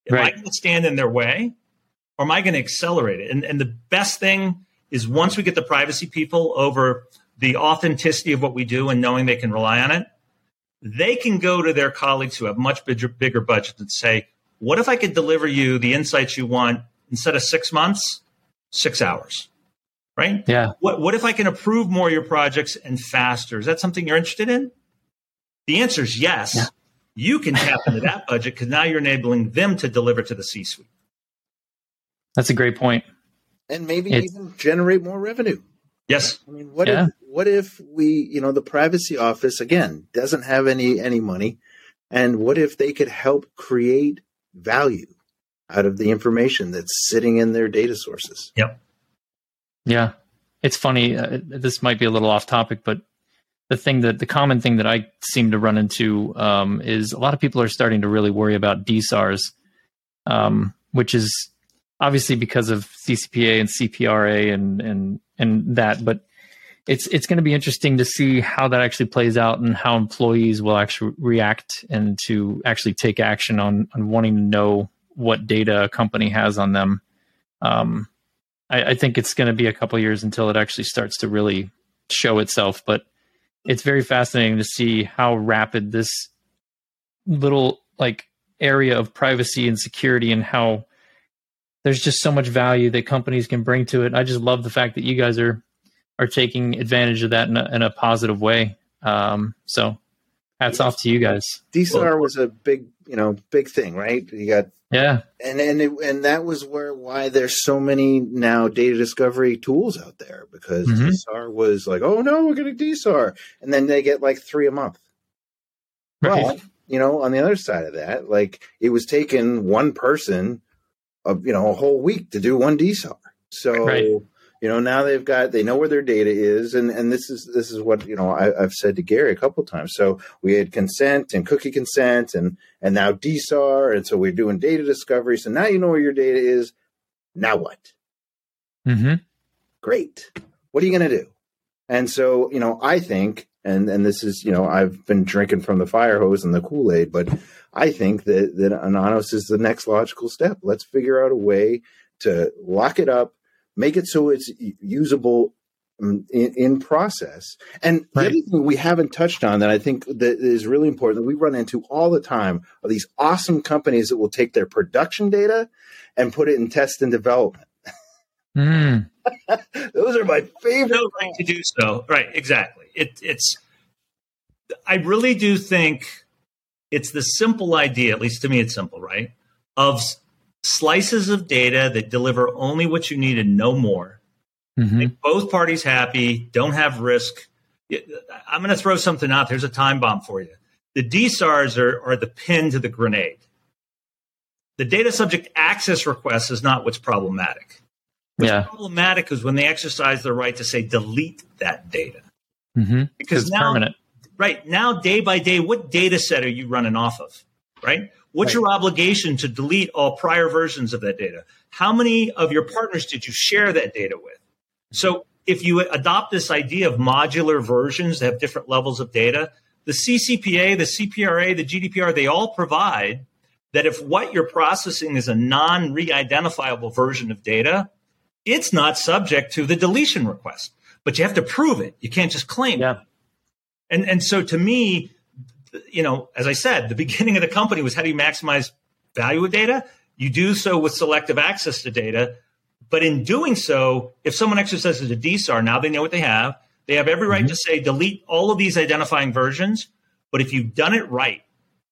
If I Right. going to stand in their way, or am I going to accelerate it? And and the best thing is once we get the privacy people over the authenticity of what we do and knowing they can rely on it, they can go to their colleagues who have much bigger, bigger budgets and say, what if I could deliver you the insights you want instead of six months, six hours? Right? Yeah. What, what if I can approve more of your projects and faster? Is that something you're interested in? The answer is yes. Yeah. You can tap into that budget because now you're enabling them to deliver to the C suite. That's a great point. And maybe It's- even generate more revenue. Yes. I mean, what Yeah. if what if we, you know, the privacy office again doesn't have any any money, and what if they could help create value out of the information that's sitting in their data sources? Yep. Yeah, it's funny. Uh, this might be a little off topic, but the thing that the common thing that I seem to run into um, is a lot of people are starting to really worry about DSARs, um, which is obviously because of CCPA and CPRA and and and that. But it's it's going to be interesting to see how that actually plays out and how employees will actually react and to actually take action on on wanting to know what data a company has on them. Um, I, I think it's going to be a couple years until it actually starts to really show itself. But it's very fascinating to see how rapid this little like area of privacy and security and how there's just so much value that companies can bring to it. I just love the fact that you guys are are taking advantage of that in a, in a positive way. Um, so hats off to you guys. DSAR was a big, you know, big thing, right? You got Yeah. and and it, and that was where why there's so many now data discovery tools out there because Mhm. DSAR was like, oh no, we're getting DSAR, and then they get like three a month. Right. Well, you know, on the other side of that, like it was taking one person, of you know, a whole week to do one DSAR. So Right. you know, now they've got they know where their data is, and and this is this is what you know I, I've said to Gary a couple times. So we had consent and cookie consent, and and now DSAR, and so we're doing data discovery. So now you know where your data is. Now what? Mm-hmm. great. What are you going to do? And so, you know, I think, and and this is, you know, I've been drinking from the fire hose and the Kool Aid, but I think that that Anonos is the next logical step. Let's figure out a way to lock it up, make it so it's usable um, in, in process. And the other thing we haven't touched on that I think that is really important that we run into all the time are these awesome companies that will take their production data and put it in test and development. *laughs* Mm. Those are my favorite. no right to do so. Right, exactly. It, it's. I really do think it's the simple idea, at least to me, it's simple, right? Of slices of data that deliver only what you need and no more. hmm Make both parties happy, don't have risk. I'm going to throw something out. There's a time bomb for you. The DSARs are, are the pin to the grenade. The data subject access request is not what's problematic. Yeah. Problematic is when they exercise their right to say delete that data. hmm Because It's now, permanent. Right now, day by day, what data set are you running off of? Right? What's Right. your obligation to delete all prior versions of that data? How many of your partners did you share that data with? So if you adopt this idea of modular versions that have different levels of data, the CCPA, the CPRA, the GDPR, they all provide that if what you're processing is a non re-identifiable version of data, it's not subject to the deletion request. But you have to prove it. You can't just claim it. And and so to me, you know, as I said, the beginning of the company was how do you maximize value of data? You do so with selective access to data. But in doing so, if someone exercises a DSAR, now they know what they have. They have every right Mhm. to say delete all of these identifying versions. But if you've done it right,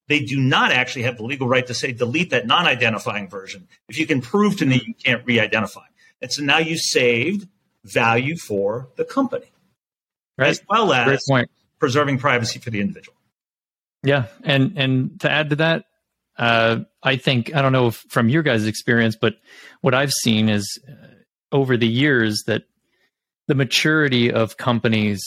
they do not actually have the legal right to say delete that non-identifying version if you can prove to me you can't re-identify. And so now you saved value for the company, Right. as well as Great point. Preserving privacy for the individual. Yeah, and and to add to that, uh, I think I don't know if from your guys' experience, but what I've seen is uh, over the years that the maturity of companies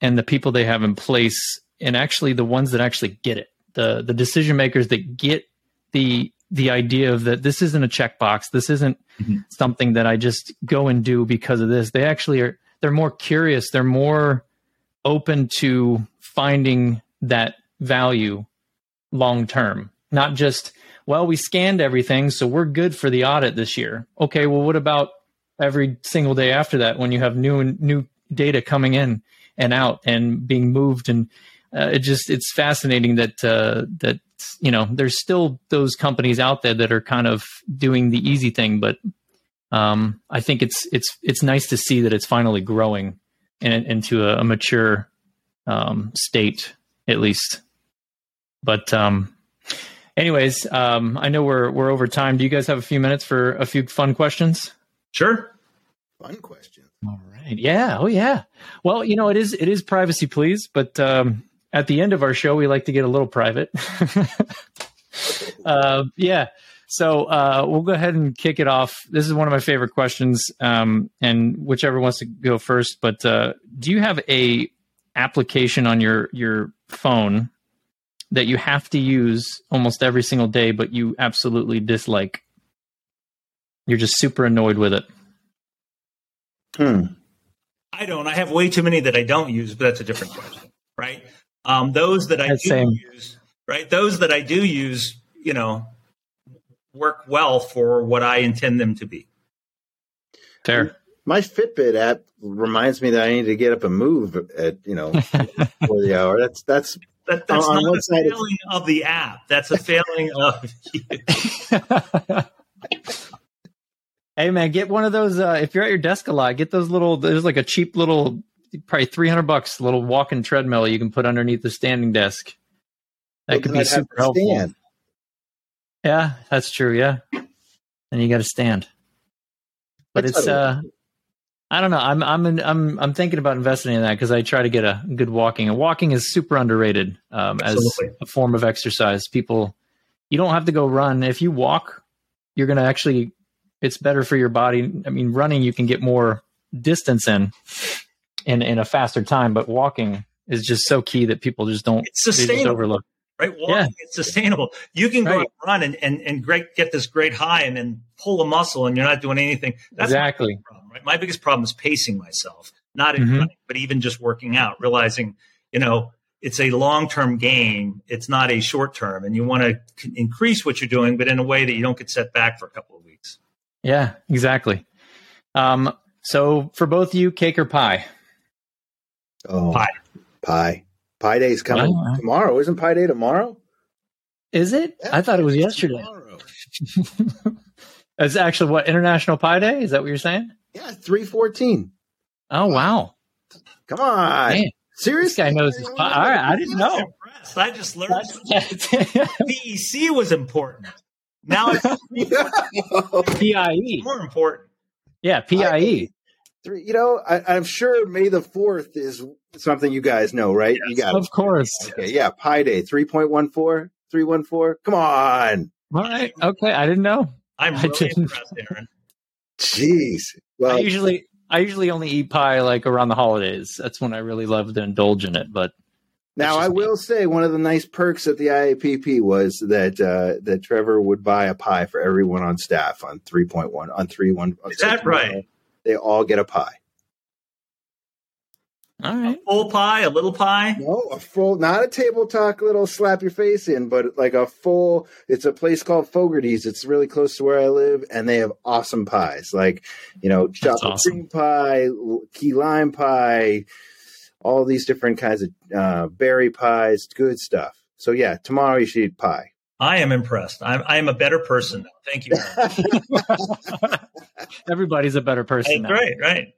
and the people they have in place, and actually the ones that actually get it, the the decision makers that get the the idea of that this isn't a checkbox, this isn't Mhm. something that I just go and do because of this. They actually are. They're more curious. They're more open to finding that value long term, not just, well, we scanned everything, so we're good for the audit this year. Okay, well, what about every single day after that when you have new and new data coming in and out and being moved? And uh, it just it's fascinating that uh, that you know there's still those companies out there that are kind of doing the easy thing, but um, I think it's it's it's nice to see that it's finally growing in, into a, a mature um, state at least. But um, anyways, um, I know we're we're over time. Do you guys have a few minutes for a few fun questions? Sure. Fun question. All right. Yeah. Oh, yeah. Well, you know, it is it is privacy, please. But um, at the end of our show, we like to get a little private. *laughs* uh, yeah. So uh, we'll go ahead and kick it off. This is one of my favorite questions, um, and whichever wants to go first. But uh, do you have a application on your your phone that you have to use almost every single day, but you absolutely dislike? You're just super annoyed with it. Hmm. I don't. I have way too many that I don't use, but that's a different question, right? Um, those that I That's do same. use, right? Those that I do use, you know, work well for what I intend them to be. Fair. My Fitbit app reminds me that I need to get up and move at you know for the hour. That's that's *laughs* That, that's On- on not one a side it's- failing of the app. That's a failing of you. *laughs* hey man, get one of those. Uh, if you're at your desk a lot, get those little. There's like a cheap little, probably 300 bucks, little walking treadmill you can put underneath the standing desk. That could be super helpful. Stand. Yeah, that's true. Yeah, and you got to stand. But it's uh, I don't know. I'm I'm in, I'm I'm thinking about investing in that because I try to get a good walking. And walking is super underrated um, as Absolutely. a form of exercise. People, you don't have to go run. If you walk, you're going to actually. It's better for your body. I mean, running you can get more distance in, in in a faster time. But walking is just so key that people just don't. It's they just overlook. Right? Walking, Yeah. it's sustainable. You can go and run and, and, and great, get this great high and then pull a muscle and you're not doing anything. That's Exactly. my biggest problem, right? My biggest problem is pacing myself, not in Mhm. running, but even just working out, realizing, you know, it's a long term game. It's not a short term. And you want to c- increase what you're doing, but in a way that you don't get set back for a couple of weeks. Yeah, exactly. Um, so for both of you, cake or pie? Oh, Pie. Pie. Pie Day's coming Wow. tomorrow. Isn't Pi Day tomorrow? Is it? I thought it was yesterday. Tomorrow. *laughs* It's actually what International Pi Day? Is that what you're saying? Yeah, three fourteen. Oh wow, Come on, Man, this seriously. guy knows his pie. All right, I didn't know. Impressed. I just learned *laughs* PEC was important. Now it's *laughs* PIE. more important. Yeah, PIE. Three, you know, I, I'm sure May the Fourth is something you guys know, right? you got Of course. *laughs* okay. Yeah, Pi Day, 3.14, 314. Come on, All right. Okay, I didn't know. I'm I really didn't- impressed, Aaron. jeez. I usually I usually only eat pie like around the holidays. That's when I really love to indulge in it. But now just I me. will say one of the nice perks at the IAPP was that uh, that Trevor would buy a pie for everyone on staff on 3.1 on 3 1. Is that right? They all get a pie. All right. Full pie, a little pie. No, a full, not a table talk little slap your face in, but like a full. It's a place called Fogarty's. It's really close to where I live, and they have awesome pies, like you know, chocolate awesome. cream pie, key lime pie, all these different kinds of uh, berry pies, good stuff. So yeah, tomorrow you should eat pie. I am impressed. I'm, I am a better person. now. Thank you. *laughs* Everybody's a better person. That's now. right, right.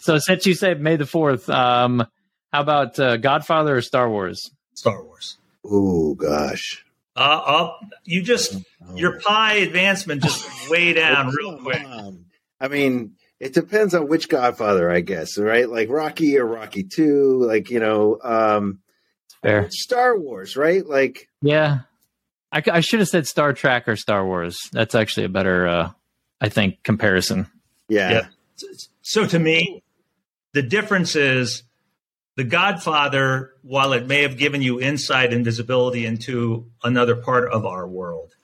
So since you said May the Fourth, um, how about uh, Godfather or Star Wars? Star Wars. oh gosh, Uh, up, you just your pie advancement just way *laughs* down real quick. on. I mean, it depends on which Godfather, I guess, right? Like Rocky or Rocky Two, like you know, um, Fair. Star Wars, right? Like Yeah, I, c- I should have said Star Trek or Star Wars. That's actually a better, uh, I think, comparison. yeah. Yeah. So to me, the difference is the Godfather, while it may have given you insight and visibility into another part of our world,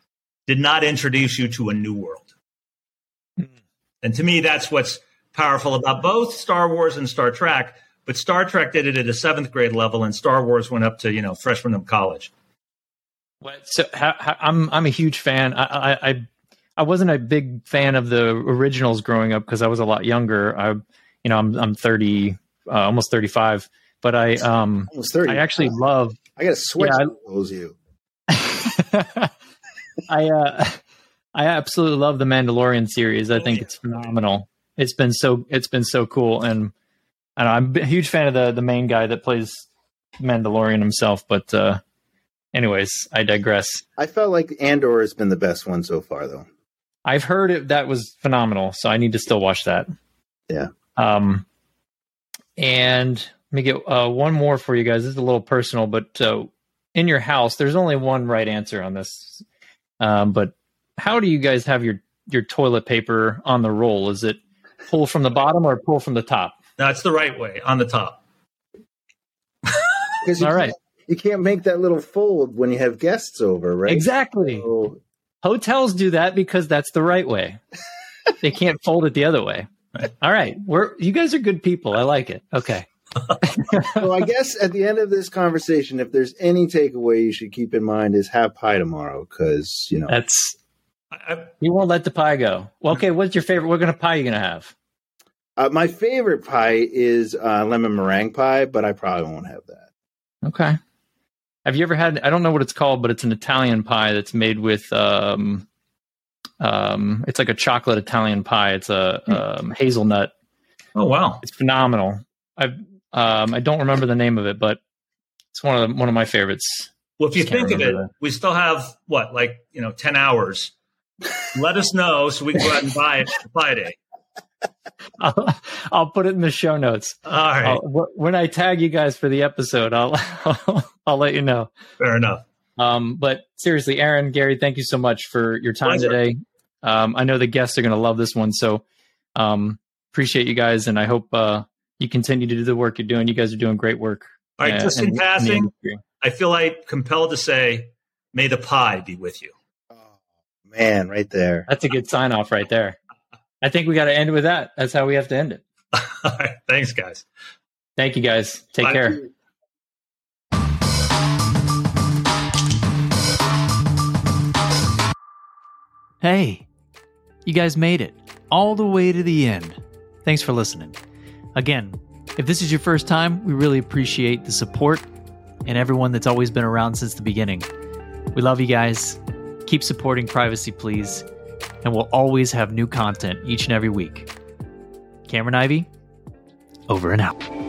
did not introduce you to a new world. And to me, that's what's powerful about both Star Wars and Star Trek. But Star Trek did it at a seventh grade level, and Star Wars went up to you know freshman of college. What- So how, how, I'm I'm a huge fan. I, I I I wasn't a big fan of the originals growing up because I was a lot younger. I you know I'm I'm 30, uh, almost 35, but I um Almost thirty. I actually love I got a sweat Yeah, knows you. *laughs* I uh, I absolutely love the Mandalorian series. I think it's phenomenal. It's been so it's been so cool, and I don't know, I'm a huge fan of the the main guy that plays Mandalorian himself. But uh, anyways, I digress. I felt like Andor has been the best one so far, though. I've heard it that was phenomenal, so I need to still watch that. Yeah. Um, and let me get uh, one more for you guys. This is a little personal, but uh, in your house, there's only one right answer on this. Um, but how do you guys have your your toilet paper on the roll? Is it pull from the bottom or pull from the top? That's the right way on the top. *laughs* Because you, All right. Can't- you can't make that little fold when you have guests over, right? Exactly. So, Hotels do that because that's the right way. *laughs* they can't fold it the other way. All right, we're you guys are good people. I like it. Okay. *laughs* so I guess at the end of this conversation, if there's any takeaway you should keep in mind is have pie tomorrow, because you know That's I, I, You won't let the pie go. Well, okay, what's your favorite? What kind of pie you gonna have? uh, my favorite pie is uh, lemon meringue pie, but I probably won't have that. Okay. Have you ever had? I don't know what it's called, but it's an Italian pie that's made with. Um, um, it's like a chocolate Italian pie. It's a um, hazelnut. oh wow, It's phenomenal. I um, I don't remember the name of it, but it's one of the, one of my favorites. Well, if you think of it, that. we still have what, like you know, ten hours. Let us know so we can go out and buy it Friday. *laughs* I'll, I'll put it in the show notes. All right, I'll, when I tag you guys for the episode, I'll *laughs* I'll let you know. fair enough. Um, but seriously, Aaron, Gary, thank you so much for your time Pleasure. today. Um, I know the guests are going to love this one, so um, appreciate you guys, and I hope uh, you continue to do the work you're doing. You guys are doing great work. All right, uh, just in the passing, industry. I feel like compelled to say, "May the pie be with you." Oh, man, right there. That's a good sign off right there. I think we got to end with that. That's how we have to end it. *laughs* All right, thanks, guys. Thank you guys. Take Bye. care. Hey, you guys made it all the way to the end. Thanks for listening. Again, if this is your first time, we really appreciate the support and everyone that's always been around since the beginning. We love you guys. Keep supporting Privacy Please, and we'll always have new content each and every week. Cameron Ivy, over and out.